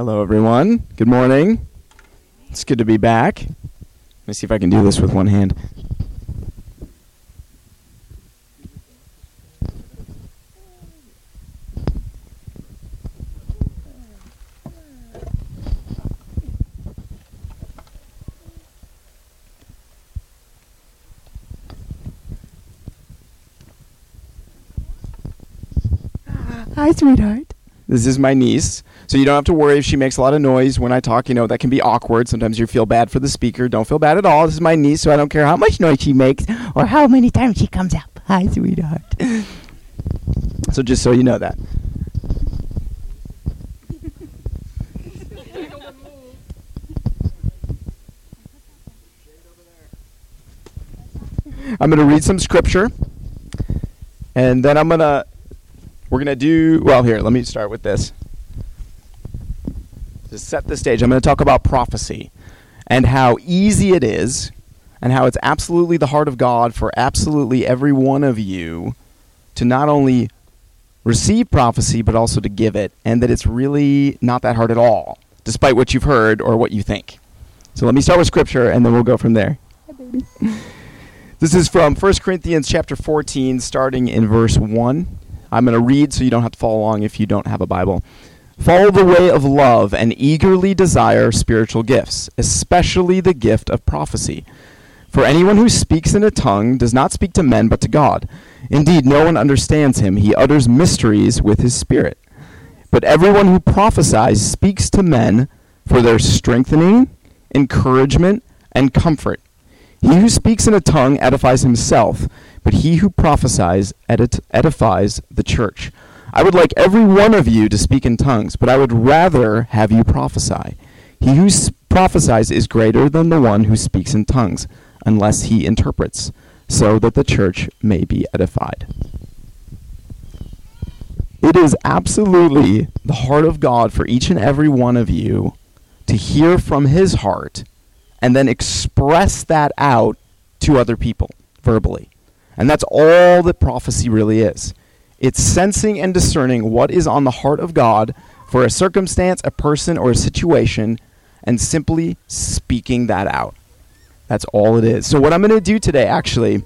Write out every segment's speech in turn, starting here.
Hello, everyone. Good morning. It's good to be back. Let me see if I can do this with one hand. Hi, sweetheart. This is my niece. So you don't have to worry if she makes a lot of noise when I talk. You know, that can be awkward. Sometimes you feel bad for the speaker. Don't feel bad at all. This is my niece, so I don't care how much noise she makes or how many times she comes up. Hi, sweetheart. so just so you know that. I'm going to read some scripture, and then I'm going to we're going to do, well, here, let me start with this. To set the stage, I'm going to talk about prophecy and how easy it is and how it's absolutely the heart of God for absolutely every one of you to not only receive prophecy but also to give it, and that it's really not that hard at all, despite what you've heard or what you think. So let me start with scripture and then we'll go from there. this is from 1 Corinthians chapter 14 starting in verse 1. I'm going to read so you don't have to follow along if you don't have a Bible. Follow the way of love and eagerly desire spiritual gifts, especially the gift of prophecy. For anyone who speaks in a tongue does not speak to men but to God. Indeed, no one understands him. He utters mysteries with his spirit. But everyone who prophesies speaks to men for their strengthening, encouragement, and comfort. He who speaks in a tongue edifies himself but he who prophesies edit- edifies the church. I would like every one of you to speak in tongues, but I would rather have you prophesy. He who s- prophesies is greater than the one who speaks in tongues, unless he interprets, so that the church may be edified. It is absolutely the heart of God for each and every one of you to hear from his heart and then express that out to other people verbally. And that's all that prophecy really is. It's sensing and discerning what is on the heart of God for a circumstance, a person, or a situation, and simply speaking that out. That's all it is. So, what I'm going to do today, actually,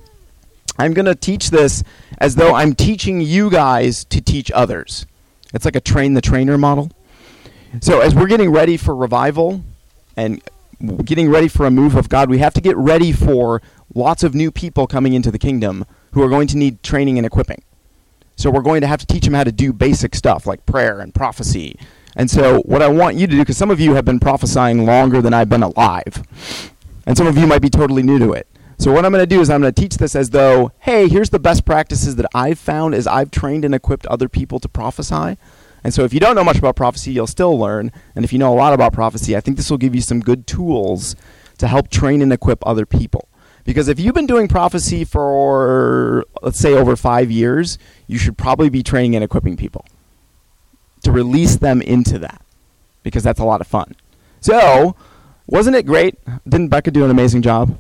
I'm going to teach this as though I'm teaching you guys to teach others. It's like a train the trainer model. So, as we're getting ready for revival and getting ready for a move of God, we have to get ready for lots of new people coming into the kingdom who are going to need training and equipping. So we're going to have to teach them how to do basic stuff like prayer and prophecy. And so what I want you to do, because some of you have been prophesying longer than I've been alive, and some of you might be totally new to it. So what I'm going to do is I'm going to teach this as though, hey, here's the best practices that I've found as I've trained and equipped other people to prophesy. And so if you don't know much about prophecy, you'll still learn. And if you know a lot about prophecy, I think this will give you some good tools to help train and equip other people. Because if you've been doing prophecy for, let's say, over five years, you should probably be training and equipping people to release them into that. Because that's a lot of fun. So, wasn't it great? Didn't Becca do an amazing job?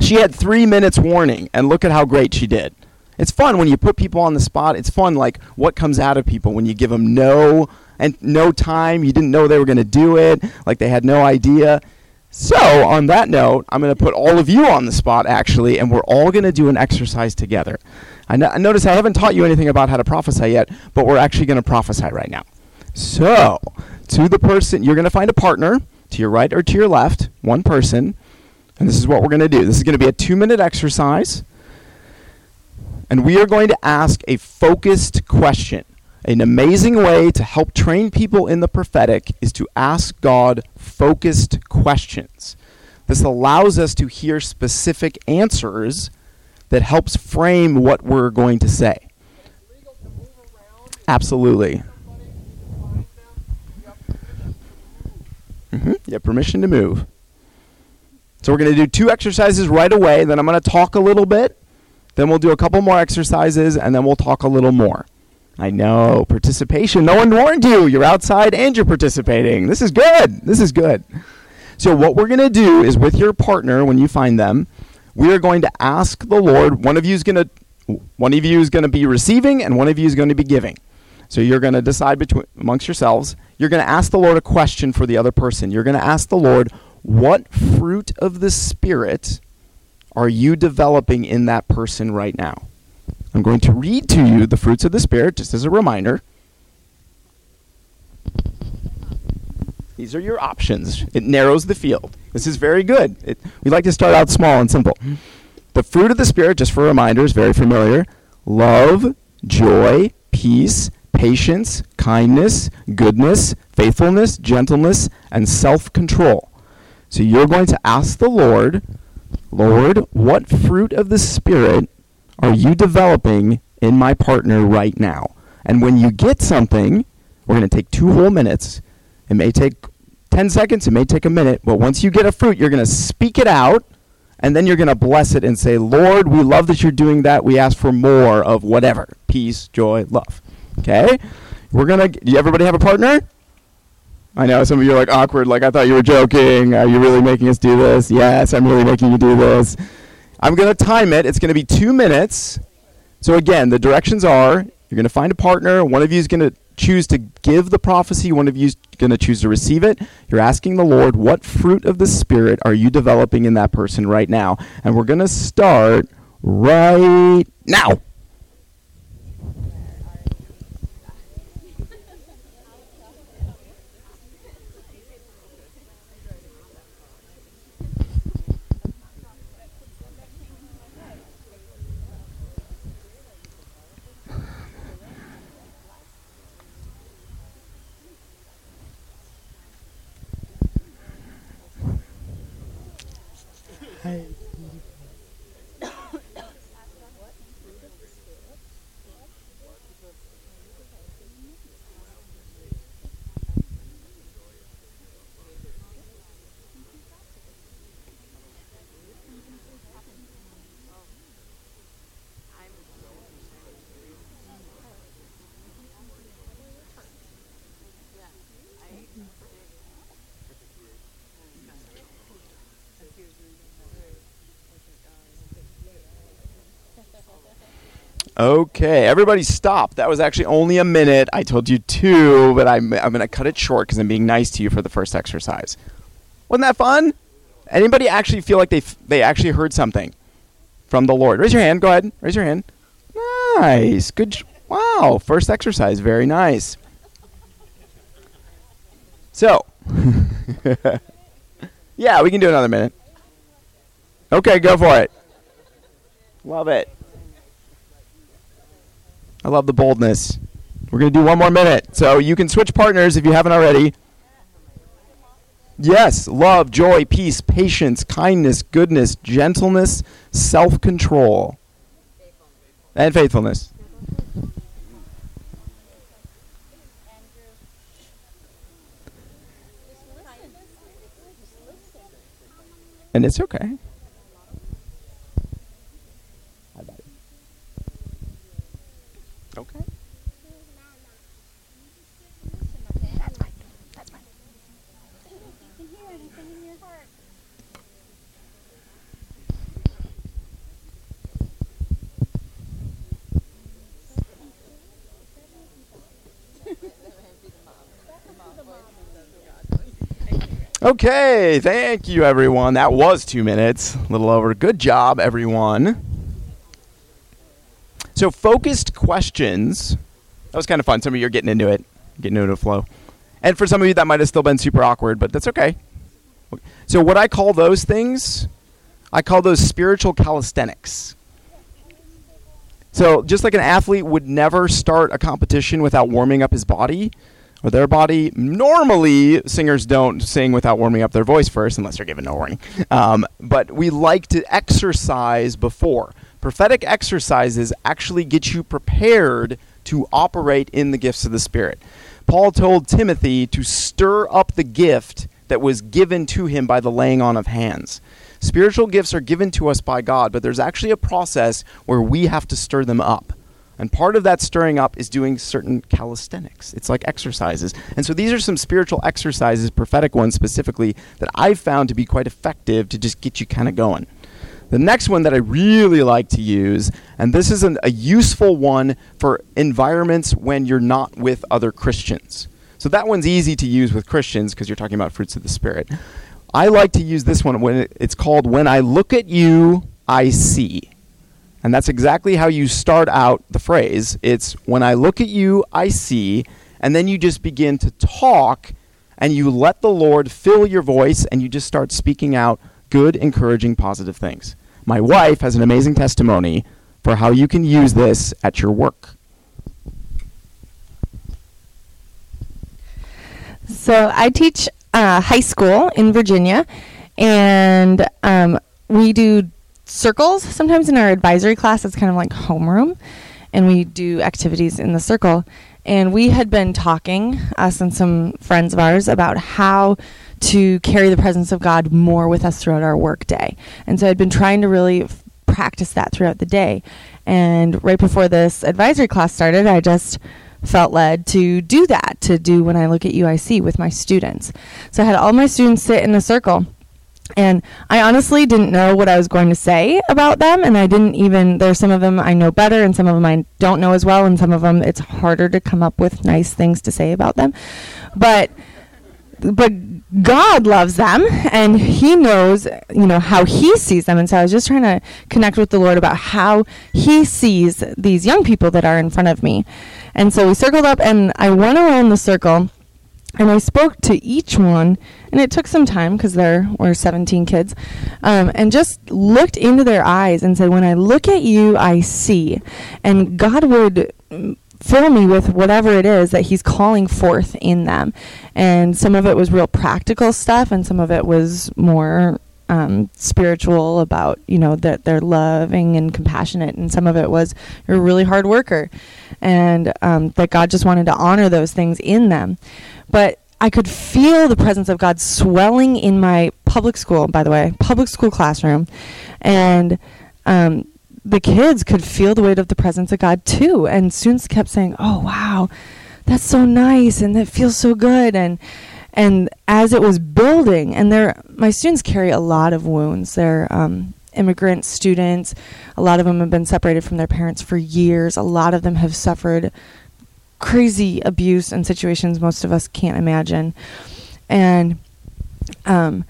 She had three minutes warning, and look at how great she did. It's fun when you put people on the spot. It's fun, like what comes out of people when you give them no and no time. You didn't know they were going to do it, like they had no idea. So, on that note, I'm going to put all of you on the spot, actually, and we're all going to do an exercise together. I, no- I notice I haven't taught you anything about how to prophesy yet, but we're actually going to prophesy right now. So, to the person, you're going to find a partner to your right or to your left, one person, and this is what we're going to do. This is going to be a two minute exercise, and we are going to ask a focused question. An amazing way to help train people in the prophetic is to ask God focused questions. This allows us to hear specific answers that helps frame what we're going to say. Absolutely. Mm-hmm. You have permission to move. So we're going to do two exercises right away. Then I'm going to talk a little bit. Then we'll do a couple more exercises, and then we'll talk a little more. I know participation. No one warned you. You're outside and you're participating. This is good. This is good. So what we're going to do is with your partner when you find them, we are going to ask the Lord. One of you is going to one of you is going to be receiving and one of you is going to be giving. So you're going to decide between amongst yourselves. You're going to ask the Lord a question for the other person. You're going to ask the Lord, what fruit of the Spirit are you developing in that person right now? I'm going to read to you the fruits of the Spirit just as a reminder. These are your options. It narrows the field. This is very good. It, we like to start out small and simple. The fruit of the Spirit, just for a reminder, is very familiar love, joy, peace, patience, kindness, goodness, faithfulness, gentleness, and self control. So you're going to ask the Lord, Lord, what fruit of the Spirit are you developing in my partner right now? And when you get something, we're going to take two whole minutes. It may take 10 seconds, it may take a minute, but once you get a fruit, you're going to speak it out and then you're going to bless it and say, Lord, we love that you're doing that. We ask for more of whatever peace, joy, love. Okay? We're going to, do everybody have a partner? I know some of you are like awkward, like I thought you were joking. Are you really making us do this? Yes, I'm really making you do this. I'm going to time it. It's going to be two minutes. So again, the directions are you're going to find a partner. One of you is going to choose to give the prophecy. One of you is going to choose to receive it. You're asking the Lord, what fruit of the Spirit are you developing in that person right now? And we're going to start right now. Okay, everybody stop. That was actually only a minute. I told you two, but I'm, I'm going to cut it short because I'm being nice to you for the first exercise. Wasn't that fun? Anybody actually feel like they, f- they actually heard something from the Lord? Raise your hand. Go ahead. Raise your hand. Nice. Good. wow. First exercise. Very nice. So, yeah, we can do another minute. Okay, go for it. Love it. I love the boldness. We're going to do one more minute. So you can switch partners if you haven't already. Yes, love, joy, peace, patience, kindness, goodness, gentleness, self control, and faithfulness. And it's okay. Okay. Okay, thank you everyone. That was two minutes, a little over. Good job, everyone. So focused questions. That was kind of fun. Some of you are getting into it, getting into a flow. And for some of you, that might have still been super awkward, but that's okay. So what I call those things, I call those spiritual calisthenics. So just like an athlete would never start a competition without warming up his body or their body, normally singers don't sing without warming up their voice first, unless they're given no warning. Um, but we like to exercise before prophetic exercises actually get you prepared to operate in the gifts of the Spirit. Paul told Timothy to stir up the gift that was given to him by the laying on of hands. Spiritual gifts are given to us by God, but there's actually a process where we have to stir them up. And part of that stirring up is doing certain calisthenics. It's like exercises. And so these are some spiritual exercises, prophetic ones specifically, that I've found to be quite effective to just get you kind of going. The next one that I really like to use, and this is an, a useful one for environments when you're not with other Christians. So that one's easy to use with Christians because you're talking about fruits of the Spirit. I like to use this one when it, it's called When I Look at You, I See. And that's exactly how you start out the phrase. It's when I look at you, I see, and then you just begin to talk and you let the Lord fill your voice and you just start speaking out good, encouraging, positive things. My wife has an amazing testimony for how you can use this at your work. So I teach uh, high school in Virginia, and um, we do circles sometimes in our advisory class. It's kind of like homeroom, and we do activities in the circle. And we had been talking, us and some friends of ours, about how to carry the presence of God more with us throughout our work day. And so I'd been trying to really f- practice that throughout the day. And right before this advisory class started, I just felt led to do that, to do when I look at UIC with my students. So I had all my students sit in a circle. And I honestly didn't know what I was going to say about them. And I didn't even, there's some of them I know better, and some of them I don't know as well. And some of them it's harder to come up with nice things to say about them. But, but God loves them and he knows, you know, how he sees them. And so I was just trying to connect with the Lord about how he sees these young people that are in front of me. And so we circled up and I went around the circle and I spoke to each one, and it took some time because there were 17 kids, um, and just looked into their eyes and said, When I look at you, I see. And God would mm, fill me with whatever it is that He's calling forth in them. And some of it was real practical stuff, and some of it was more um, spiritual about you know that they're loving and compassionate, and some of it was you're a really hard worker, and um, that God just wanted to honor those things in them. But I could feel the presence of God swelling in my public school, by the way, public school classroom, and um, the kids could feel the weight of the presence of God too. And students kept saying, "Oh wow, that's so nice, and that feels so good," and and as it was building, and there, my students carry a lot of wounds. They're um, immigrant students. A lot of them have been separated from their parents for years. A lot of them have suffered crazy abuse and situations most of us can't imagine. And um,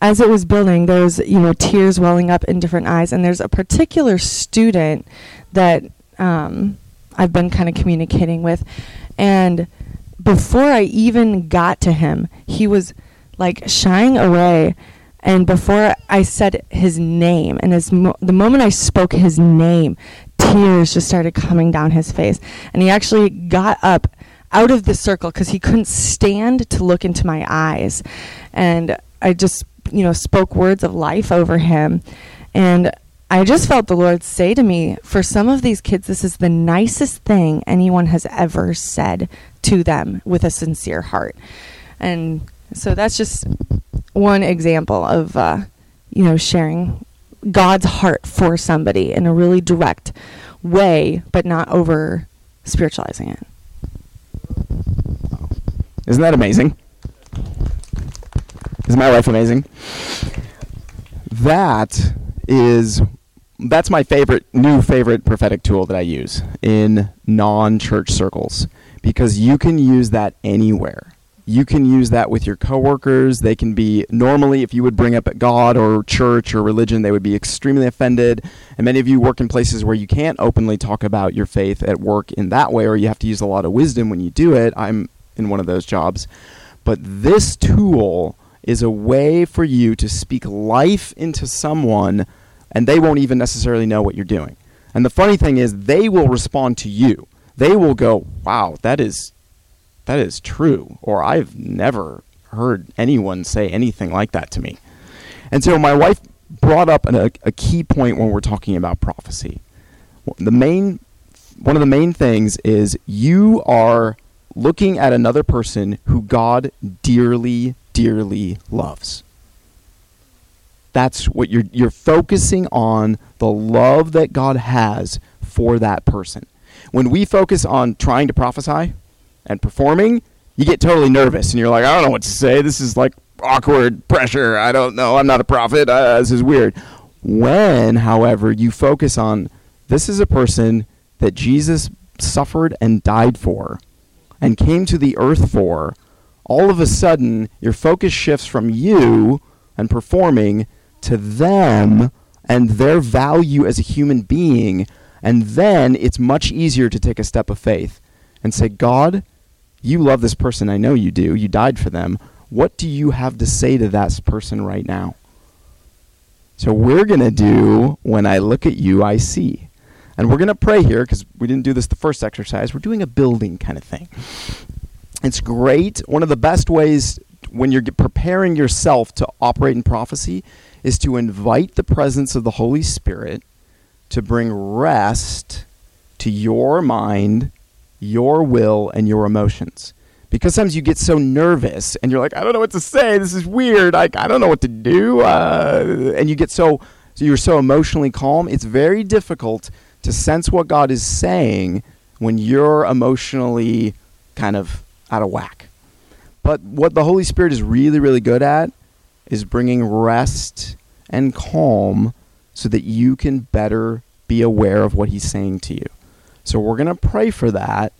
as it was building, there was you know tears welling up in different eyes, and there's a particular student that um, I've been kind of communicating with, and before I even got to him, he was like shying away. And before I said his name, and as mo- the moment I spoke his name, tears just started coming down his face. And he actually got up out of the circle because he couldn't stand to look into my eyes. And I just, you know, spoke words of life over him. And I just felt the Lord say to me, for some of these kids, this is the nicest thing anyone has ever said to them with a sincere heart. And so that's just one example of, uh, you know, sharing God's heart for somebody in a really direct way, but not over spiritualizing it. Isn't that amazing? Isn't my life amazing? That is that's my favorite new favorite prophetic tool that I use in non-church circles because you can use that anywhere. You can use that with your coworkers. They can be normally if you would bring up God or church or religion, they would be extremely offended. And many of you work in places where you can't openly talk about your faith at work in that way or you have to use a lot of wisdom when you do it. I'm in one of those jobs. But this tool is a way for you to speak life into someone and they won't even necessarily know what you're doing. And the funny thing is, they will respond to you. They will go, "Wow, that is that is true," or "I've never heard anyone say anything like that to me." And so my wife brought up an, a, a key point when we're talking about prophecy. The main one of the main things is you are looking at another person who God dearly, dearly loves. That's what you're you're focusing on the love that God has for that person. When we focus on trying to prophesy and performing, you get totally nervous and you're like, I don't know what to say. This is like awkward pressure. I don't know. I'm not a prophet. Uh, this is weird. When, however, you focus on this is a person that Jesus suffered and died for and came to the earth for, all of a sudden your focus shifts from you and performing to them and their value as a human being. And then it's much easier to take a step of faith and say, God, you love this person. I know you do. You died for them. What do you have to say to that person right now? So we're going to do when I look at you, I see. And we're going to pray here because we didn't do this the first exercise. We're doing a building kind of thing. It's great. One of the best ways when you're preparing yourself to operate in prophecy is to invite the presence of the Holy Spirit to bring rest to your mind, your will, and your emotions. Because sometimes you get so nervous and you're like, I don't know what to say. This is weird. Like, I don't know what to do. Uh, and you get so, so you're so emotionally calm. It's very difficult to sense what God is saying when you're emotionally kind of out of whack. But what the Holy Spirit is really, really good at is bringing rest and calm so that you can better be aware of what He's saying to you. So we're going to pray for that.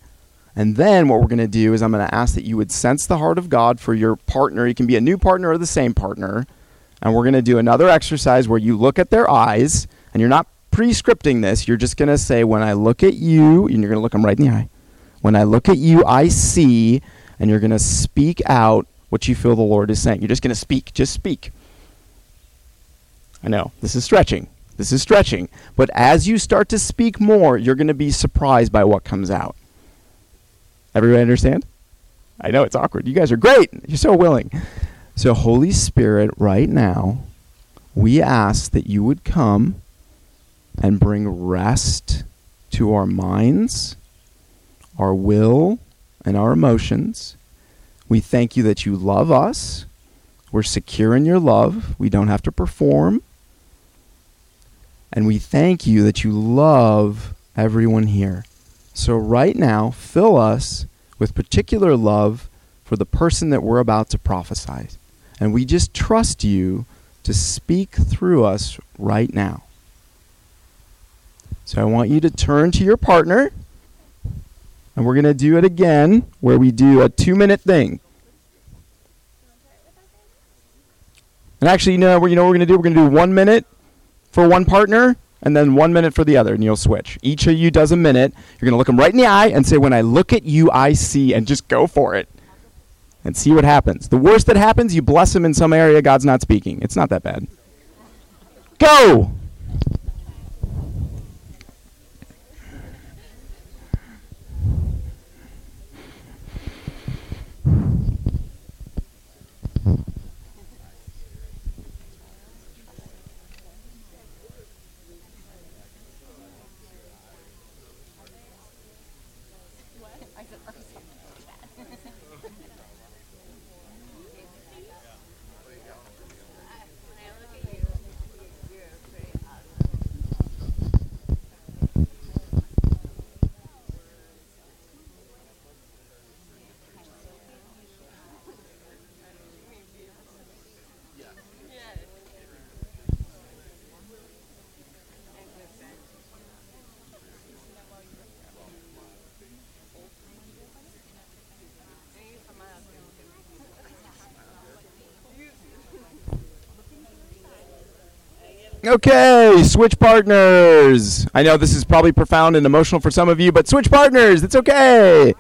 And then what we're going to do is I'm going to ask that you would sense the heart of God for your partner. You can be a new partner or the same partner. And we're going to do another exercise where you look at their eyes and you're not pre-scripting this. You're just going to say, when I look at you, and you're going to look them right in the eye. When I look at you, I see and you're going to speak out what you feel the Lord is saying. You're just going to speak. Just speak. I know, this is stretching. This is stretching. But as you start to speak more, you're going to be surprised by what comes out. Everybody understand? I know it's awkward. You guys are great. You're so willing. So, Holy Spirit, right now, we ask that you would come and bring rest to our minds, our will, and our emotions. We thank you that you love us. We're secure in your love. We don't have to perform. And we thank you that you love everyone here. So, right now, fill us with particular love for the person that we're about to prophesy. And we just trust you to speak through us right now. So, I want you to turn to your partner and we're going to do it again where we do a two minute thing. And actually, you know, you know what we're going to do? We're going to do one minute for one partner and then one minute for the other, and you'll switch. Each of you does a minute. You're going to look them right in the eye and say, When I look at you, I see, and just go for it and see what happens. The worst that happens, you bless him in some area God's not speaking. It's not that bad. Go! Okay, switch partners. I know this is probably profound and emotional for some of you, but switch partners. It's okay.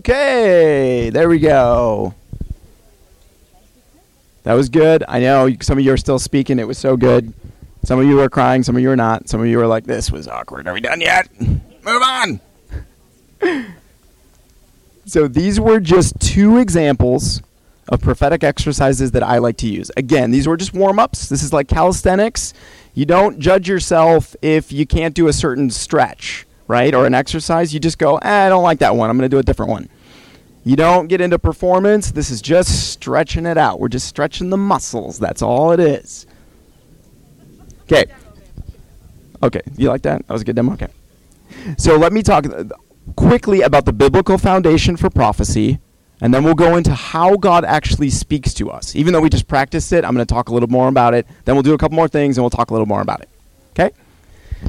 Okay, there we go. That was good. I know some of you are still speaking. It was so good. Some of you are crying. Some of you are not. Some of you are like, "This was awkward. Are we done yet? Move on." so these were just two examples of prophetic exercises that I like to use. Again, these were just warm ups. This is like calisthenics. You don't judge yourself if you can't do a certain stretch, right? Or an exercise. You just go, eh, I don't like that one. I'm going to do a different one. You don't get into performance. This is just stretching it out. We're just stretching the muscles. That's all it is. Okay. Okay. You like that? That was a good demo? Okay. So let me talk quickly about the biblical foundation for prophecy, and then we'll go into how God actually speaks to us. Even though we just practiced it, I'm going to talk a little more about it. Then we'll do a couple more things, and we'll talk a little more about it. Okay?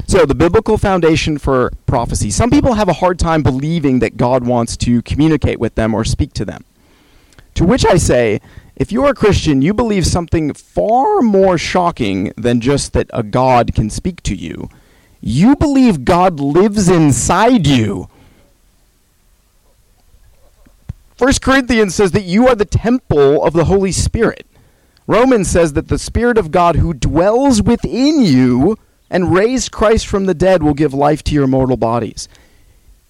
So, the biblical foundation for prophecy. Some people have a hard time believing that God wants to communicate with them or speak to them. To which I say, if you're a Christian, you believe something far more shocking than just that a God can speak to you. You believe God lives inside you. First Corinthians says that you are the temple of the Holy Spirit. Romans says that the Spirit of God who dwells within you and raised Christ from the dead will give life to your mortal bodies.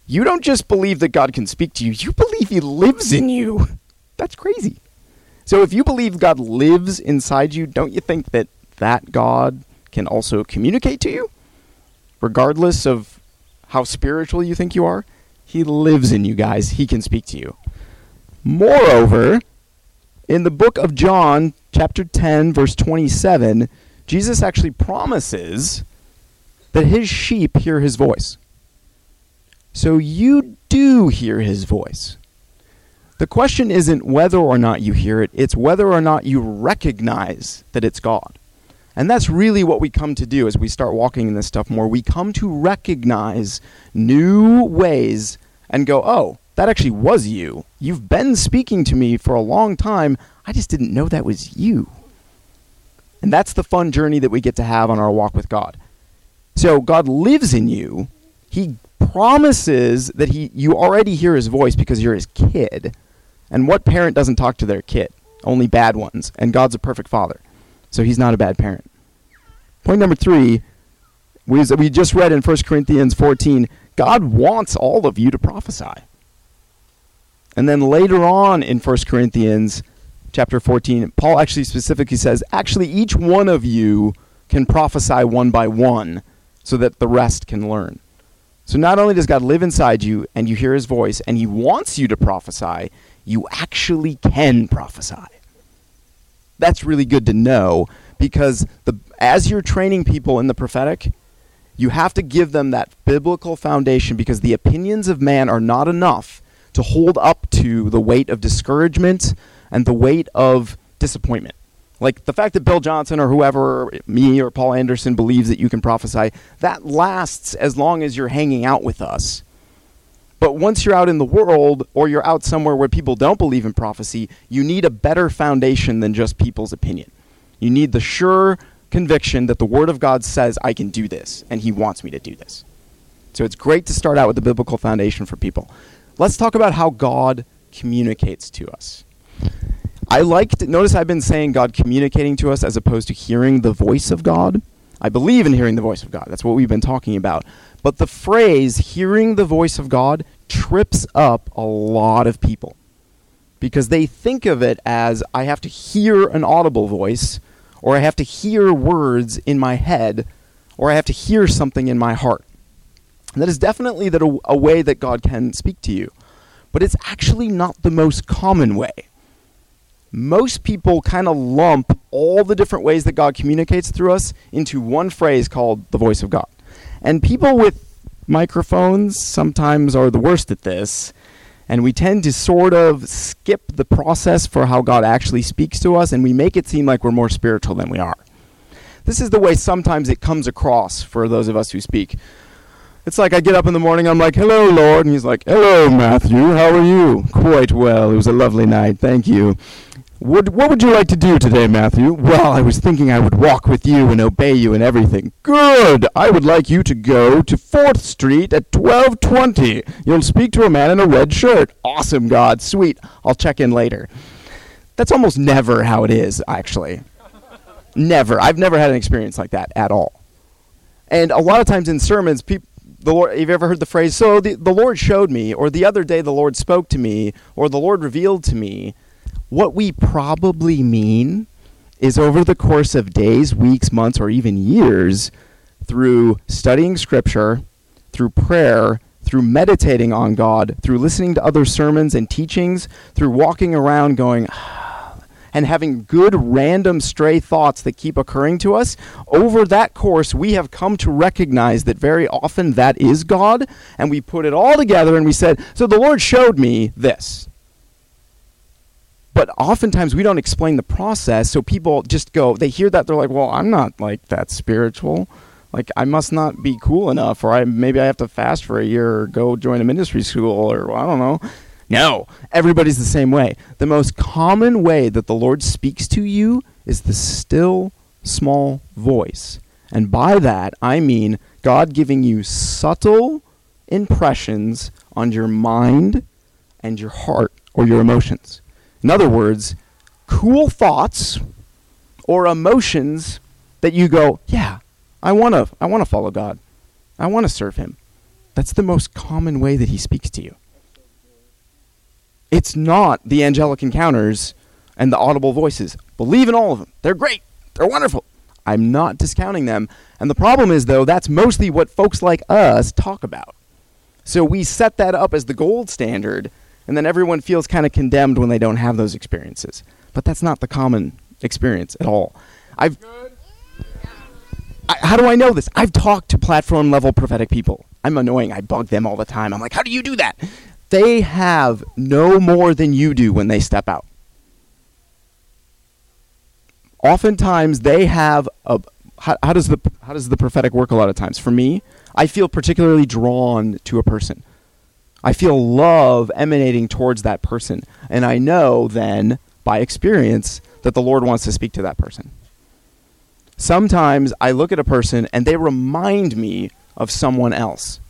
You don't just believe that God can speak to you, you believe He lives in you. That's crazy. So if you believe God lives inside you, don't you think that that God can also communicate to you? Regardless of how spiritual you think you are, He lives in you guys. He can speak to you. Moreover, in the book of John, chapter 10, verse 27, Jesus actually promises that his sheep hear his voice. So you do hear his voice. The question isn't whether or not you hear it, it's whether or not you recognize that it's God. And that's really what we come to do as we start walking in this stuff more. We come to recognize new ways and go, oh, that actually was you. You've been speaking to me for a long time. I just didn't know that was you. And that's the fun journey that we get to have on our walk with God. So God lives in you. He promises that he you already hear his voice because you're his kid. And what parent doesn't talk to their kid? Only bad ones. And God's a perfect father. So he's not a bad parent. Point number 3, we, we just read in 1 Corinthians 14, God wants all of you to prophesy. And then later on in 1 Corinthians chapter 14, Paul actually specifically says, actually, each one of you can prophesy one by one so that the rest can learn. So not only does God live inside you and you hear his voice and he wants you to prophesy, you actually can prophesy. That's really good to know because the, as you're training people in the prophetic, you have to give them that biblical foundation because the opinions of man are not enough to hold up to the weight of discouragement and the weight of disappointment. Like the fact that Bill Johnson or whoever, me or Paul Anderson, believes that you can prophesy, that lasts as long as you're hanging out with us. But once you're out in the world or you're out somewhere where people don't believe in prophecy, you need a better foundation than just people's opinion. You need the sure conviction that the Word of God says, I can do this, and He wants me to do this. So it's great to start out with the biblical foundation for people. Let's talk about how God communicates to us. I liked, notice I've been saying God communicating to us as opposed to hearing the voice of God. I believe in hearing the voice of God. That's what we've been talking about. But the phrase hearing the voice of God trips up a lot of people because they think of it as I have to hear an audible voice or I have to hear words in my head or I have to hear something in my heart. And that is definitely that a, a way that God can speak to you. But it's actually not the most common way most people kind of lump all the different ways that God communicates through us into one phrase called the voice of God. And people with microphones sometimes are the worst at this. And we tend to sort of skip the process for how God actually speaks to us, and we make it seem like we're more spiritual than we are. This is the way sometimes it comes across for those of us who speak. It's like I get up in the morning, I'm like, hello, Lord. And he's like, hello, Matthew. How are you? Quite well. It was a lovely night. Thank you. What, what would you like to do today, Matthew? Well, I was thinking I would walk with you and obey you and everything. Good! I would like you to go to 4th Street at 1220. You'll speak to a man in a red shirt. Awesome, God. Sweet. I'll check in later. That's almost never how it is, actually. never. I've never had an experience like that at all. And a lot of times in sermons, people the Lord, have you ever heard the phrase, so the, the Lord showed me, or the other day the Lord spoke to me, or the Lord revealed to me? What we probably mean is over the course of days, weeks, months, or even years, through studying Scripture, through prayer, through meditating on God, through listening to other sermons and teachings, through walking around going, and having good random stray thoughts that keep occurring to us, over that course, we have come to recognize that very often that is God, and we put it all together and we said, So the Lord showed me this. But oftentimes we don't explain the process, so people just go, they hear that, they're like, well, I'm not like that spiritual. Like, I must not be cool enough, or I maybe I have to fast for a year or go join a ministry school, or I don't know. No, everybody's the same way. The most common way that the Lord speaks to you is the still, small voice. And by that, I mean God giving you subtle impressions on your mind and your heart or your emotions. In other words, cool thoughts or emotions that you go, yeah, I want to I want to follow God. I want to serve him. That's the most common way that he speaks to you. It's not the angelic encounters and the audible voices. Believe in all of them. They're great. They're wonderful. I'm not discounting them. And the problem is, though, that's mostly what folks like us talk about. So we set that up as the gold standard and then everyone feels kind of condemned when they don't have those experiences. But that's not the common experience at all. I've I, how do I know this? I've talked to platform level prophetic people. I'm annoying. I bug them all the time. I'm like, how do you do that? They have no more than you do when they step out. Oftentimes, they have a. How, how does the how does the prophetic work? A lot of times, for me, I feel particularly drawn to a person. I feel love emanating towards that person. And I know then, by experience, that the Lord wants to speak to that person. Sometimes I look at a person and they remind me of someone else.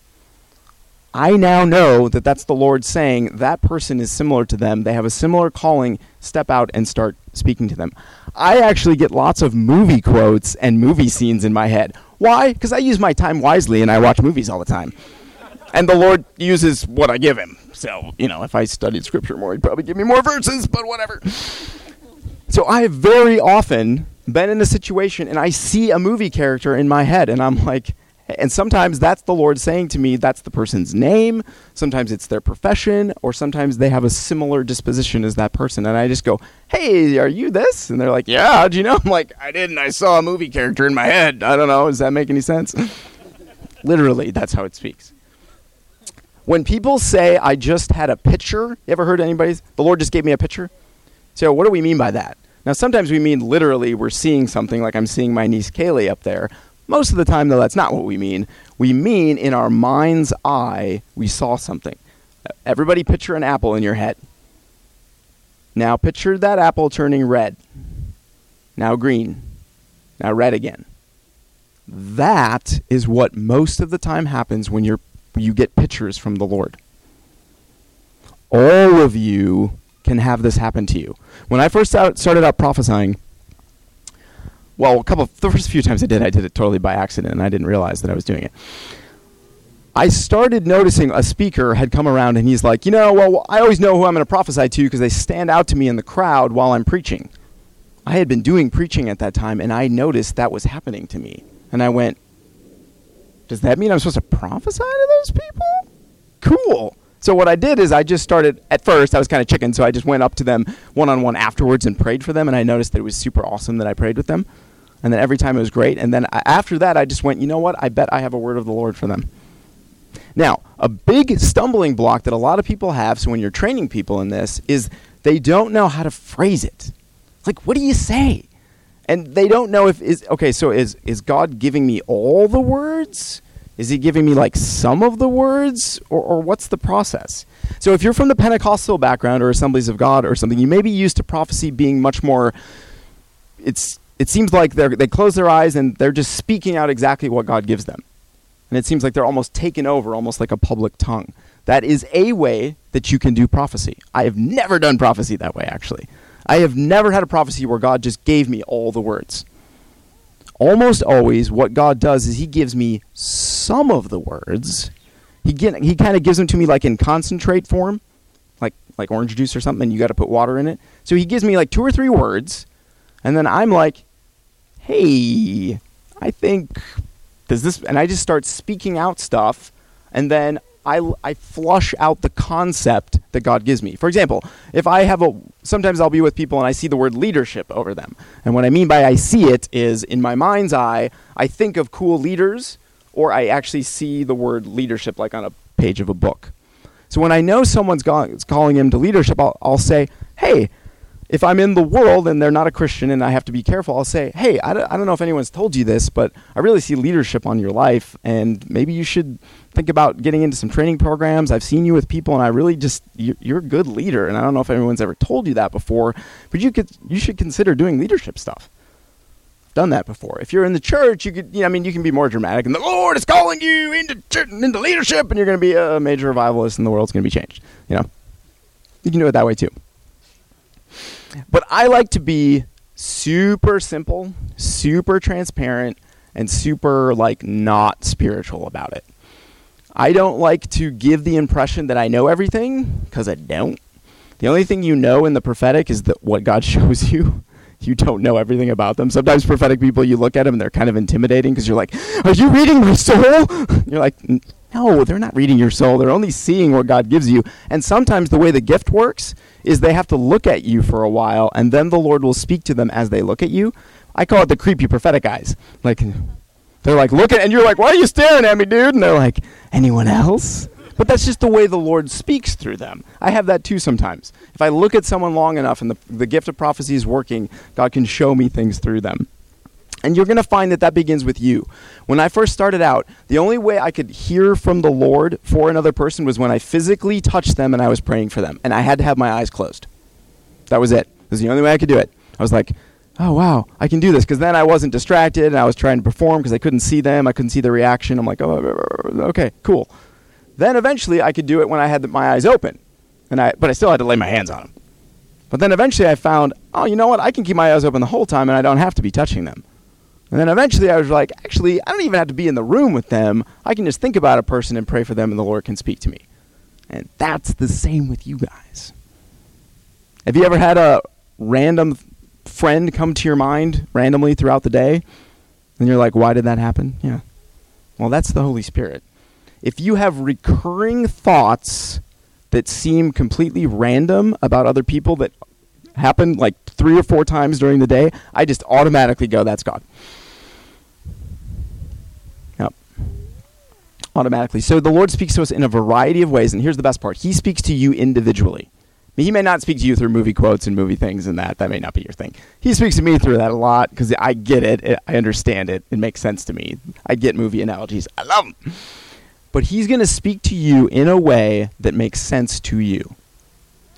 I now know that that's the Lord saying that person is similar to them. They have a similar calling. Step out and start speaking to them. I actually get lots of movie quotes and movie scenes in my head. Why? Because I use my time wisely and I watch movies all the time and the Lord uses what I give him. So, you know, if I studied scripture more, he'd probably give me more verses, but whatever. So I have very often been in a situation and I see a movie character in my head and I'm like, and sometimes that's the Lord saying to me, that's the person's name. Sometimes it's their profession, or sometimes they have a similar disposition as that person. And I just go, hey, are you this? And they're like, yeah, how'd you know? I'm like, I didn't. I saw a movie character in my head. I don't know. Does that make any sense? Literally, that's how it speaks. When people say, I just had a picture, you ever heard anybody, the Lord just gave me a picture? So, what do we mean by that? Now, sometimes we mean literally we're seeing something like I'm seeing my niece Kaylee up there. Most of the time, though, that's not what we mean. We mean in our mind's eye, we saw something. Everybody picture an apple in your head. Now, picture that apple turning red. Now, green. Now, red again. That is what most of the time happens when you're you get pictures from the Lord. All of you can have this happen to you. When I first started out prophesying, well, a couple, the first few times I did, I did it totally by accident, and I didn't realize that I was doing it. I started noticing a speaker had come around, and he's like, you know, well, I always know who I'm going to prophesy to because they stand out to me in the crowd while I'm preaching. I had been doing preaching at that time, and I noticed that was happening to me. And I went, does that mean I'm supposed to prophesy to those people? Cool. So what I did is I just started at first I was kind of chicken so I just went up to them one on one afterwards and prayed for them and I noticed that it was super awesome that I prayed with them. And then every time it was great and then I, after that I just went, "You know what? I bet I have a word of the Lord for them." Now, a big stumbling block that a lot of people have so when you're training people in this is they don't know how to phrase it. Like what do you say? And they don't know if is okay so is is god giving me all the words is he giving me like some of the words or, or what's the process So if you're from the Pentecostal background or Assemblies of God or something, you may be used to prophecy being much more. It's it seems like they they close their eyes and they're just speaking out exactly what God gives them, and it seems like they're almost taken over, almost like a public tongue. That is a way that you can do prophecy. I have never done prophecy that way, actually. I have never had a prophecy where God just gave me all the words. Almost always, what God does is He gives me some of the words he get, he kind of gives them to me like in concentrate form, like like orange juice or something. And you got to put water in it. So he gives me like two or three words, and then I'm like, "Hey, I think does this?" And I just start speaking out stuff, and then I, I flush out the concept that God gives me. For example, if I have a, sometimes I'll be with people and I see the word leadership over them. And what I mean by I see it is in my mind's eye, I think of cool leaders or I actually see the word leadership like on a page of a book. So when I know someone's calling him to leadership, I'll, I'll say, hey, if I'm in the world and they're not a Christian and I have to be careful, I'll say, hey, I don't, I don't know if anyone's told you this, but I really see leadership on your life, and maybe you should think about getting into some training programs. I've seen you with people, and I really just you're, a good leader, and I don't know if anyone's ever told you that before, but you could you should consider doing leadership stuff done that before. If you're in the church, you could, you know, I mean, you can be more dramatic, and the Lord is calling you into into leadership, and you're going to be a major revivalist, and the world's going to be changed. You know, you can do it that way too. But I like to be super simple, super transparent, and super like not spiritual about it. I don't like to give the impression that I know everything because I don't. The only thing you know in the prophetic is that what God shows you you don't know everything about them. Sometimes prophetic people, you look at them and they're kind of intimidating because you're like, "Are you reading my soul?" You're like, "No, they're not reading your soul. They're only seeing what God gives you." And sometimes the way the gift works is they have to look at you for a while, and then the Lord will speak to them as they look at you. I call it the creepy prophetic eyes. Like they're like looking, and you're like, "Why are you staring at me, dude?" And they're like, "Anyone else?" But that's just the way the Lord speaks through them. I have that too sometimes. If I look at someone long enough and the, the gift of prophecy is working, God can show me things through them. And you're going to find that that begins with you. When I first started out, the only way I could hear from the Lord for another person was when I physically touched them and I was praying for them. And I had to have my eyes closed. That was it. It was the only way I could do it. I was like, oh, wow, I can do this. Because then I wasn't distracted and I was trying to perform because I couldn't see them. I couldn't see the reaction. I'm like, oh, uh, okay, cool. Then eventually I could do it when I had my eyes open, and I but I still had to lay my hands on them. But then eventually I found, oh, you know what? I can keep my eyes open the whole time, and I don't have to be touching them. And then eventually I was like, actually, I don't even have to be in the room with them. I can just think about a person and pray for them, and the Lord can speak to me. And that's the same with you guys. Have you ever had a random friend come to your mind randomly throughout the day? And you're like, why did that happen? Yeah. Well, that's the Holy Spirit if you have recurring thoughts that seem completely random about other people that happen like three or four times during the day, I just automatically go, that's God. Automatically. So the Lord speaks to us in a variety of ways, and here's the best part He speaks to you individually. He may not speak to you through movie quotes and movie things and that. That may not be your thing. He speaks to me through that a lot because I get it. I understand it. It makes sense to me. I get movie analogies. I love them but he's going to speak to you in a way that makes sense to you.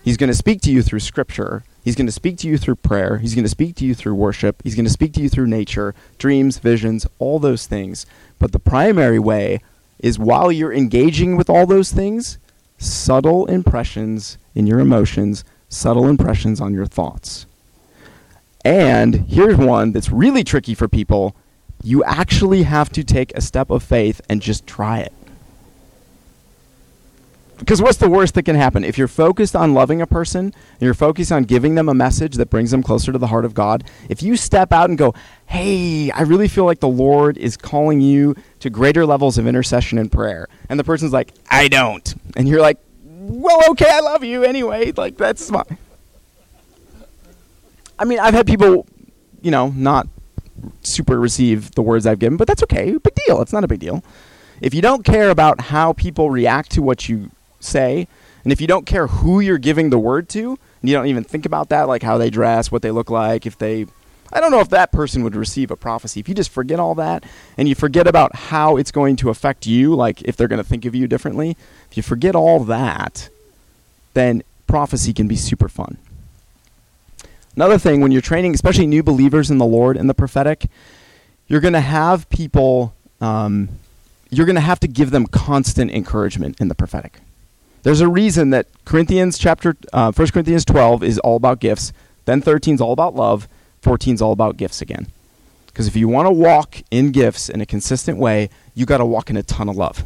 He's going to speak to you through scripture. He's going to speak to you through prayer. He's going to speak to you through worship. He's going to speak to you through nature, dreams, visions, all those things. But the primary way is while you're engaging with all those things, subtle impressions in your emotions, subtle impressions on your thoughts. And here's one that's really tricky for people. You actually have to take a step of faith and just try it. Because what's the worst that can happen? If you're focused on loving a person, and you're focused on giving them a message that brings them closer to the heart of God, if you step out and go, hey, I really feel like the Lord is calling you to greater levels of intercession and prayer, and the person's like, I don't. And you're like, well, okay, I love you anyway. Like, that's fine. I mean, I've had people, you know, not super receive the words I've given, but that's okay. Big deal. It's not a big deal. If you don't care about how people react to what you say. And if you don't care who you're giving the word to, and you don't even think about that, like how they dress, what they look like, if they. I don't know if that person would receive a prophecy. If you just forget all that and you forget about how it's going to affect you, like if they're going to think of you differently, if you forget all that, then prophecy can be super fun. Another thing, when you're training, especially new believers in the Lord and the prophetic, you're going to have people, um, you're going to have to give them constant encouragement in the prophetic. There's a reason that Corinthians chapter, uh, 1 Corinthians 12 is all about gifts, then 13 is all about love, 14 is all about gifts again. Because if you want to walk in gifts in a consistent way, you got to walk in a ton of love.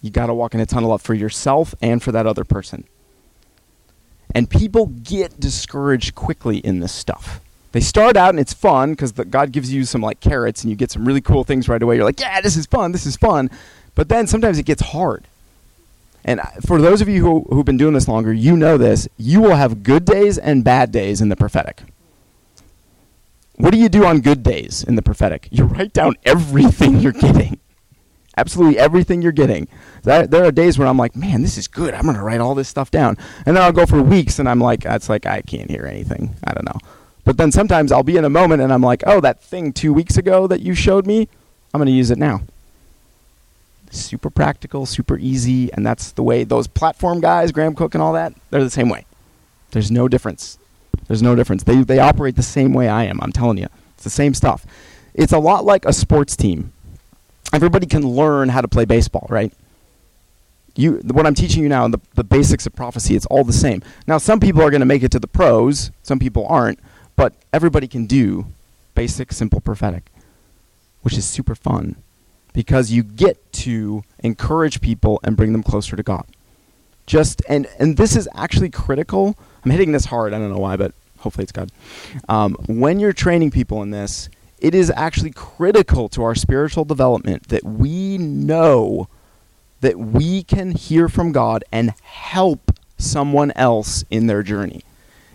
You got to walk in a ton of love for yourself and for that other person. And people get discouraged quickly in this stuff. They start out and it's fun because God gives you some like carrots and you get some really cool things right away. You're like, yeah, this is fun, this is fun. But then sometimes it gets hard. And for those of you who, who've been doing this longer, you know this. You will have good days and bad days in the prophetic. What do you do on good days in the prophetic? You write down everything you're getting. Absolutely everything you're getting. There, there are days where I'm like, man, this is good. I'm going to write all this stuff down. And then I'll go for weeks and I'm like, it's like, I can't hear anything. I don't know. But then sometimes I'll be in a moment and I'm like, oh, that thing two weeks ago that you showed me, I'm going to use it now. Super practical, super easy. And that's the way those platform guys, Graham Cooke and all that, they're the same way. There's no difference. There's no difference. They, they operate the same way I am. I'm telling you. It's the same stuff. It's a lot like a sports team. Everybody can learn how to play baseball, right? You, what I'm teaching you now, the, the basics of prophecy, it's all the same. Now, some people are going to make it to the pros, some people aren't, but everybody can do basic, simple prophetic, which is super fun because you get to encourage people and bring them closer to God. Just and and this is actually critical I'm hitting this hard. I don't know why, but hopefully it's good. Um, when you're training people in this, it is actually critical to our spiritual development that we know that we can hear from God and help someone else in their journey.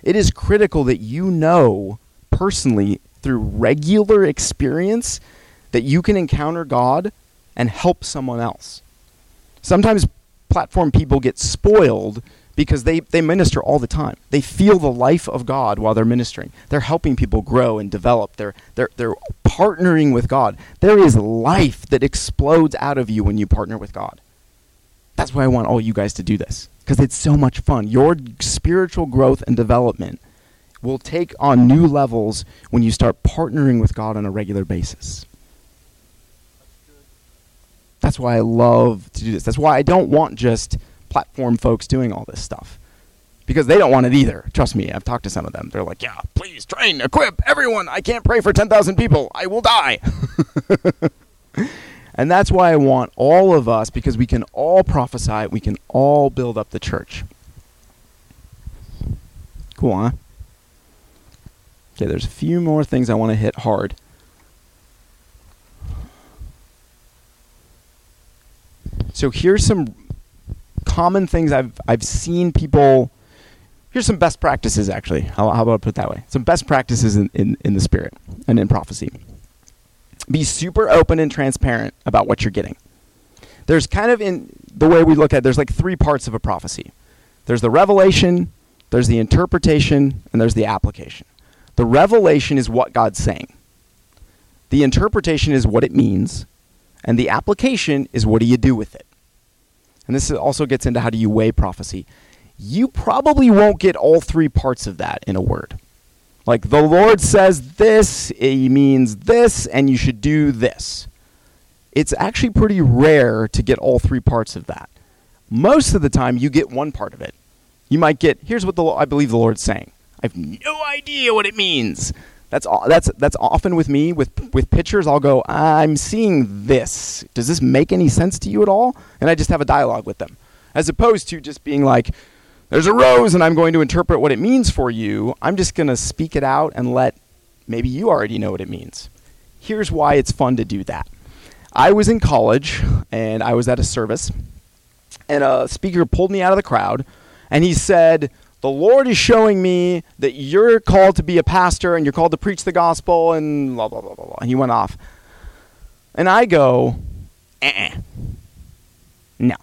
It is critical that you know personally through regular experience that you can encounter God and help someone else. Sometimes platform people get spoiled because they, they minister all the time. They feel the life of God while they're ministering. They're helping people grow and develop. They're, they're, they're partnering with God. There is life that explodes out of you when you partner with God. That's why I want all you guys to do this because it's so much fun. Your spiritual growth and development will take on new levels when you start partnering with God on a regular basis. That's why I love to do this. That's why I don't want just platform folks doing all this stuff because they don't want it either. Trust me, I've talked to some of them. They're like, "Yeah, please train, equip everyone. I can't pray for 10,000 people. I will die." and that's why I want all of us because we can all prophesy, we can all build up the church. Cool, huh? Okay, there's a few more things I want to hit hard. So here's some common things I've I've seen people. Here's some best practices, actually. How, how about I put it that way? Some best practices in, in, in the spirit and in prophecy. Be super open and transparent about what you're getting. There's kind of in the way we look at it, there's like three parts of a prophecy. There's the revelation, there's the interpretation, and there's the application. The revelation is what God's saying. The interpretation is what it means, and the application is what do you do with it and this also gets into how do you weigh prophecy. You probably won't get all three parts of that in a word. Like the Lord says this, he means this, and you should do this. It's actually pretty rare to get all three parts of that. Most of the time, you get one part of it. You might get, here's what the, I believe the Lord's saying. I have no idea what it means. That's that's that's often with me with with pictures. I'll go, I'm seeing this. Does this make any sense to you at all? And I just have a dialogue with them, as opposed to just being like, "There's a rose, and I'm going to interpret what it means for you." I'm just going to speak it out and let maybe you already know what it means. Here's why it's fun to do that. I was in college and I was at a service, and a speaker pulled me out of the crowd, and he said the Lord is showing me that you're called to be a pastor and you're called to preach the gospel and blah, blah, blah, blah, blah. And he went off. And I go, eh, no.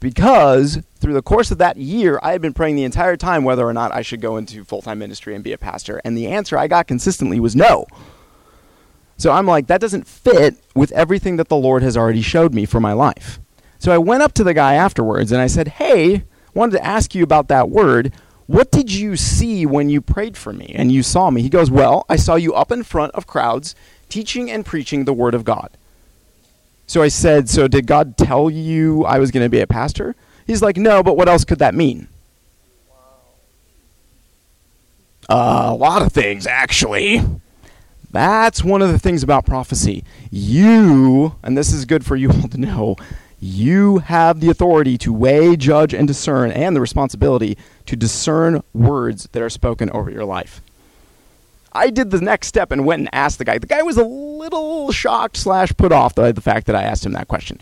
Because through the course of that year, I had been praying the entire time whether or not I should go into full time ministry and be a pastor. And the answer I got consistently was no. So I'm like, that doesn't fit with everything that the Lord has already showed me for my life. So I went up to the guy afterwards and I said, hey, wanted to ask you about that word. What did you see when you prayed for me and you saw me? He goes, Well, I saw you up in front of crowds teaching and preaching the word of God. So I said, So did God tell you I was going to be a pastor? He's like, No, but what else could that mean? Uh, a lot of things, actually. That's one of the things about prophecy. You, and this is good for you all to know, you have the authority to weigh, judge, and discern, and the responsibility to discern words that are spoken over your life. I did the next step and went and asked the guy. The guy was a little shocked slash put off by the fact that I asked him that question.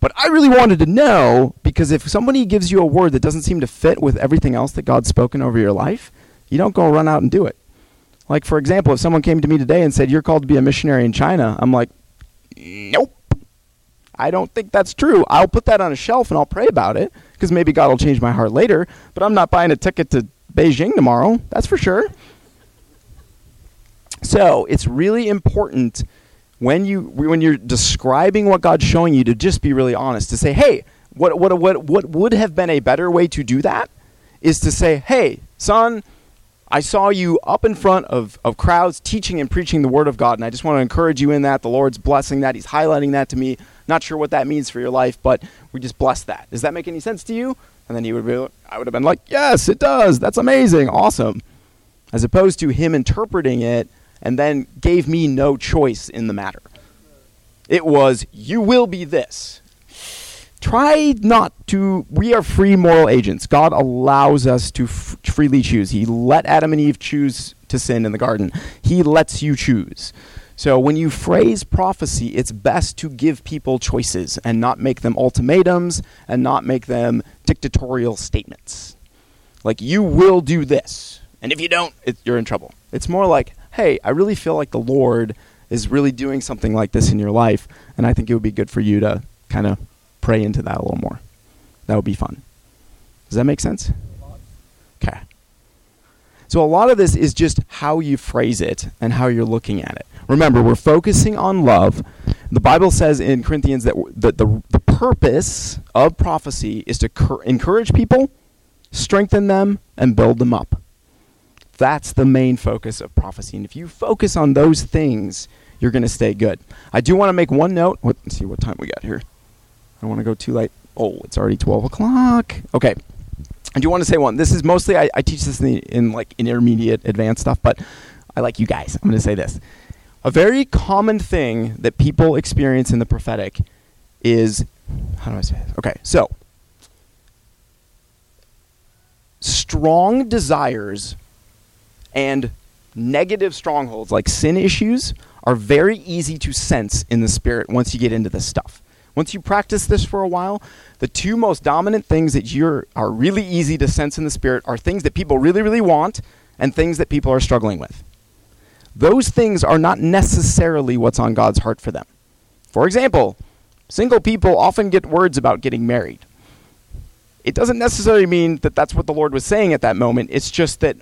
But I really wanted to know because if somebody gives you a word that doesn't seem to fit with everything else that God's spoken over your life, you don't go run out and do it. Like, for example, if someone came to me today and said, You're called to be a missionary in China, I'm like, Nope. I don't think that's true. I'll put that on a shelf and I'll pray about it because maybe God will change my heart later, but I'm not buying a ticket to Beijing tomorrow. That's for sure. So it's really important when you when you're describing what God's showing you to just be really honest to say, hey, what what what what would have been a better way to do that is to say, hey, son, I saw you up in front of, of crowds teaching and preaching the word of God, and I just want to encourage you in that. The Lord's blessing that. He's highlighting that to me. Not sure what that means for your life, but we just bless that. Does that make any sense to you? And then he would be, I would have been like, yes, it does. That's amazing. Awesome. As opposed to him interpreting it and then gave me no choice in the matter. It was, you will be this. Try not to. We are free moral agents. God allows us to f- freely choose. He let Adam and Eve choose to sin in the garden, He lets you choose. So when you phrase prophecy, it's best to give people choices and not make them ultimatums and not make them dictatorial statements. Like, you will do this. And if you don't, it, you're in trouble. It's more like, hey, I really feel like the Lord is really doing something like this in your life, and I think it would be good for you to kind of pray into that a little more. That would be fun. Does that make sense? Okay. So a lot of this is just how you phrase it and how you're looking at it. Remember, we're focusing on love. The Bible says in Corinthians that the, the, the purpose of prophecy is to cur- encourage people, strengthen them, and build them up. That's the main focus of prophecy. And if you focus on those things, you're going to stay good. I do want to make one note. Let's see what time we got here. I don't want to go too late. Oh, it's already 12 o'clock. Okay. I do want to say one. This is mostly, I, I teach this in, the, in like intermediate advanced stuff, but I like you guys. I'm going to say this. A very common thing that people experience in the prophetic is, how do I say this? Okay, so strong desires and negative strongholds like sin issues are very easy to sense in the spirit once you get into this stuff. Once you practice this for a while, the two most dominant things that you're really easy to sense in the spirit are things that people really really want and things that people are struggling with. Those things are not necessarily what's on God's heart for them. For example, single people often get words about getting married. It doesn't necessarily mean that that's what the Lord was saying at that moment. It's just that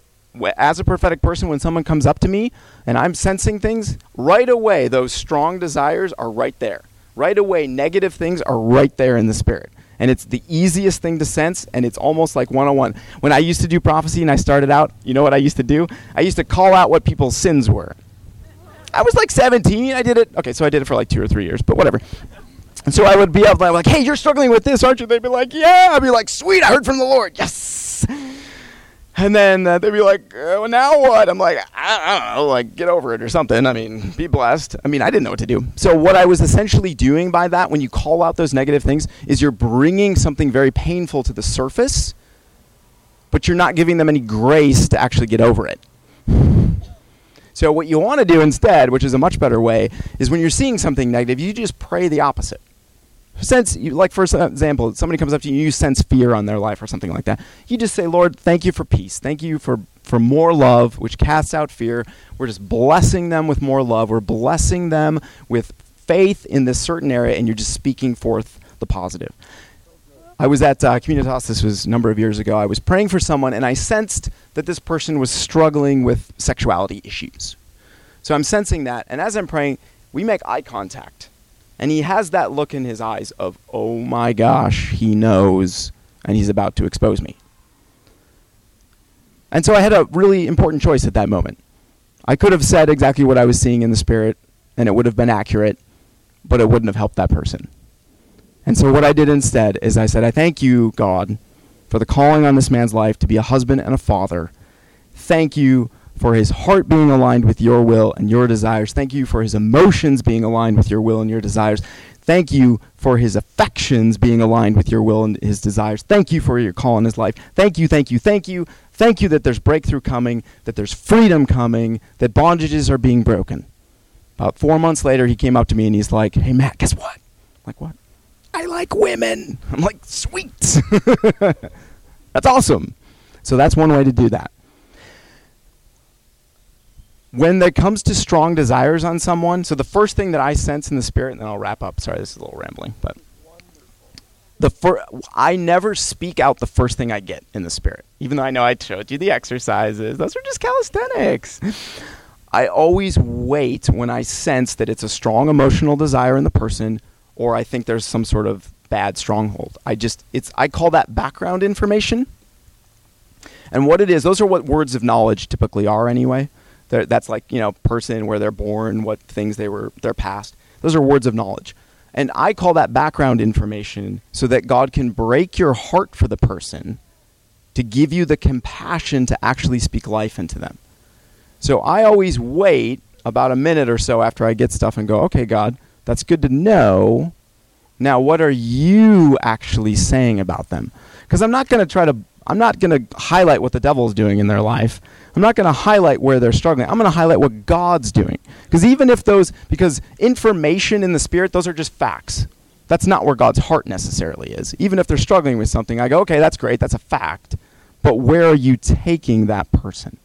as a prophetic person, when someone comes up to me and I'm sensing things, right away, those strong desires are right there. Right away, negative things are right there in the spirit. And it's the easiest thing to sense, and it's almost like one on one. When I used to do prophecy and I started out, you know what I used to do? I used to call out what people's sins were. I was like 17. I did it. Okay, so I did it for like two or three years, but whatever. And so I would be up, like, hey, you're struggling with this, aren't you? They'd be like, yeah. I'd be like, sweet, I heard from the Lord. Yes. And then uh, they'd be like, well, now what? I'm like, I, I, don't know, like, get over it or something. I mean, be blessed. I mean, I didn't know what to do. So, what I was essentially doing by that, when you call out those negative things, is you're bringing something very painful to the surface, but you're not giving them any grace to actually get over it. So, what you want to do instead, which is a much better way, is when you're seeing something negative, you just pray the opposite sense you like for example somebody comes up to you you sense fear on their life or something like that you just say lord thank you for peace thank you for for more love which casts out fear we're just blessing them with more love we're blessing them with faith in this certain area and you're just speaking forth the positive I was at uh, Communitas, this was a number of years ago. I was praying for someone, and I sensed that this person was struggling with sexuality issues. So I'm sensing that, and as I'm praying, we make eye contact. And he has that look in his eyes of, oh my gosh, he knows. and he's about to expose me. And so I had a really important choice at that moment. I could have said exactly what I was seeing in the spirit, and it would have been accurate, but it wouldn't have helped that person. And so what I did instead is I said, I thank you, God, for the calling on this man's life to be a husband and a father. Thank you for his heart being aligned with your will and your desires. Thank you for his emotions being aligned with your will and your desires. Thank you for his affections being aligned with your will and his desires. Thank you for your call in his life. Thank you, thank you, thank you. Thank you that there's breakthrough coming, that there's freedom coming, that bondages are being broken. About four months later, he came up to me and he's like, Hey, Matt, guess what? I'm like, what? I like women. I'm like, sweet. that's awesome. So that's one way to do that when it comes to strong desires on someone, so the first thing that I sense in the spirit, and then I'll wrap up. Sorry, this is a little rambling, but the fir- I never speak out the first thing I get in the spirit, even though I know I showed you the exercises. Those are just calisthenics. I always wait when I sense that it's a strong emotional desire in the person, or I think there's some sort of bad stronghold. I just it's I call that background information. And what it is, those are what words of knowledge typically are anyway. That's like you know person where they're born, what things they were their past. Those are words of knowledge. And I call that background information so that God can break your heart for the person to give you the compassion to actually speak life into them. So I always wait about a minute or so after I get stuff and go, okay, God, that's good to know. Now, what are you actually saying about them? Because I'm not going to try to, I'm not going to highlight what the devil is doing in their life. I'm not going to highlight where they're struggling. I'm going to highlight what God's doing. Because even if those, because information in the Spirit, those are just facts. That's not where God's heart necessarily is. Even if they're struggling with something, I go, okay, that's great, that's a fact. But where are you taking that person?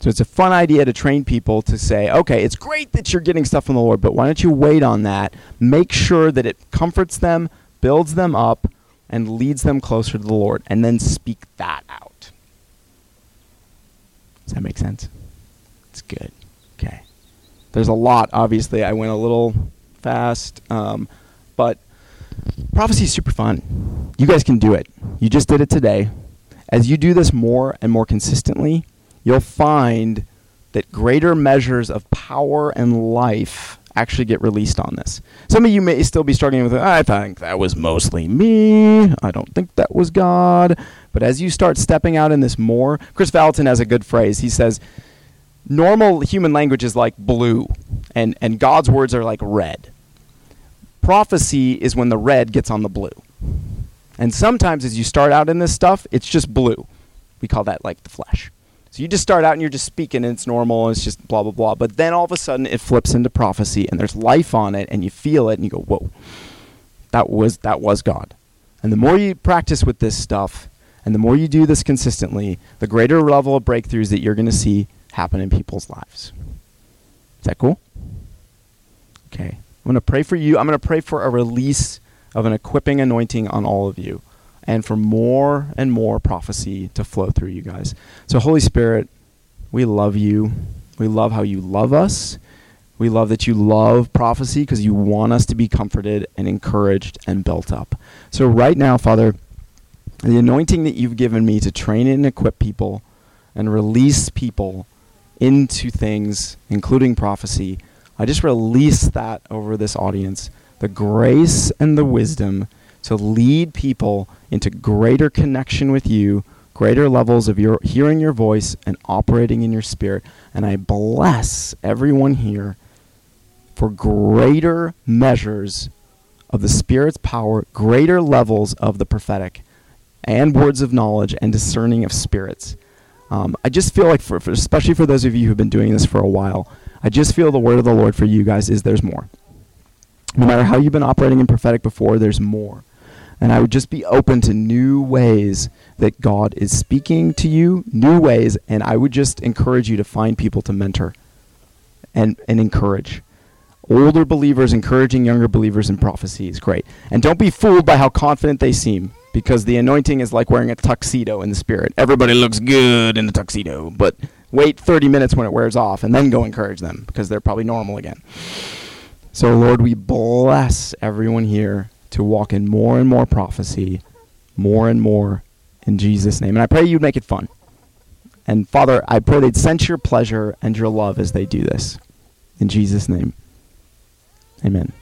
So it's a fun idea to train people to say, okay, it's great that you're getting stuff from the Lord, but why don't you wait on that? Make sure that it comforts them, builds them up, and leads them closer to the Lord, and then speak that out. Does that make sense? It's good. Okay. There's a lot. Obviously, I went a little fast, um, but prophecy is super fun. You guys can do it. You just did it today. As you do this more and more consistently, you'll find that greater measures of power and life actually get released on this. Some of you may still be struggling with, I think that was mostly me. I don't think that was God. But as you start stepping out in this more, Kris Vallotton has a good phrase. He says, normal human language is like blue, and, and God's words are like red. Prophecy is when the red gets on the blue. And sometimes as you start out in this stuff, it's just blue. We call that like the flesh. So you just start out and you're just speaking and it's normal, and it's just blah, blah, blah. But then all of a sudden it flips into prophecy and there's life on it and you feel it and you go, whoa, that was, that was God. And the more you practice with this stuff, and the more you do this consistently, the greater level of breakthroughs that you're going to see happen in people's lives. Is that cool? Okay. I'm going to pray for you. I'm going to pray for a release of an equipping anointing on all of you and for more and more prophecy to flow through you guys. So, Holy Spirit, we love you. We love how you love us. We love that you love prophecy because you want us to be comforted and encouraged and built up. So, right now, Father, the anointing that you've given me to train and equip people and release people into things, including prophecy, I just release that over this audience. The grace and the wisdom to lead people into greater connection with you, greater levels of your hearing your voice and operating in your spirit. And I bless everyone here for greater measures of the Spirit's power, greater levels of the prophetic and words of knowledge and discerning of spirits. Um, I just feel like, for, for, especially for those of you who've been doing this for a while, I just feel the word of the Lord for you guys is there's more. No matter how you've been operating in prophetic before, there's more. And I would just be open to new ways that God is speaking to you, new ways, and I would just encourage you to find people to mentor and, and encourage. Older believers encouraging younger believers in prophecy is great. And don't be fooled by how confident they seem because the anointing is like wearing a tuxedo in the spirit. Everybody looks good in the tuxedo, but wait 30 minutes when it wears off and then go encourage them because they're probably normal again. So, Lord, we bless everyone here to walk in more and more prophecy, more and more in Jesus' name. And I pray you'd make it fun. And Father, I pray they'd sense your pleasure and your love as they do this. In Jesus' name. Amen.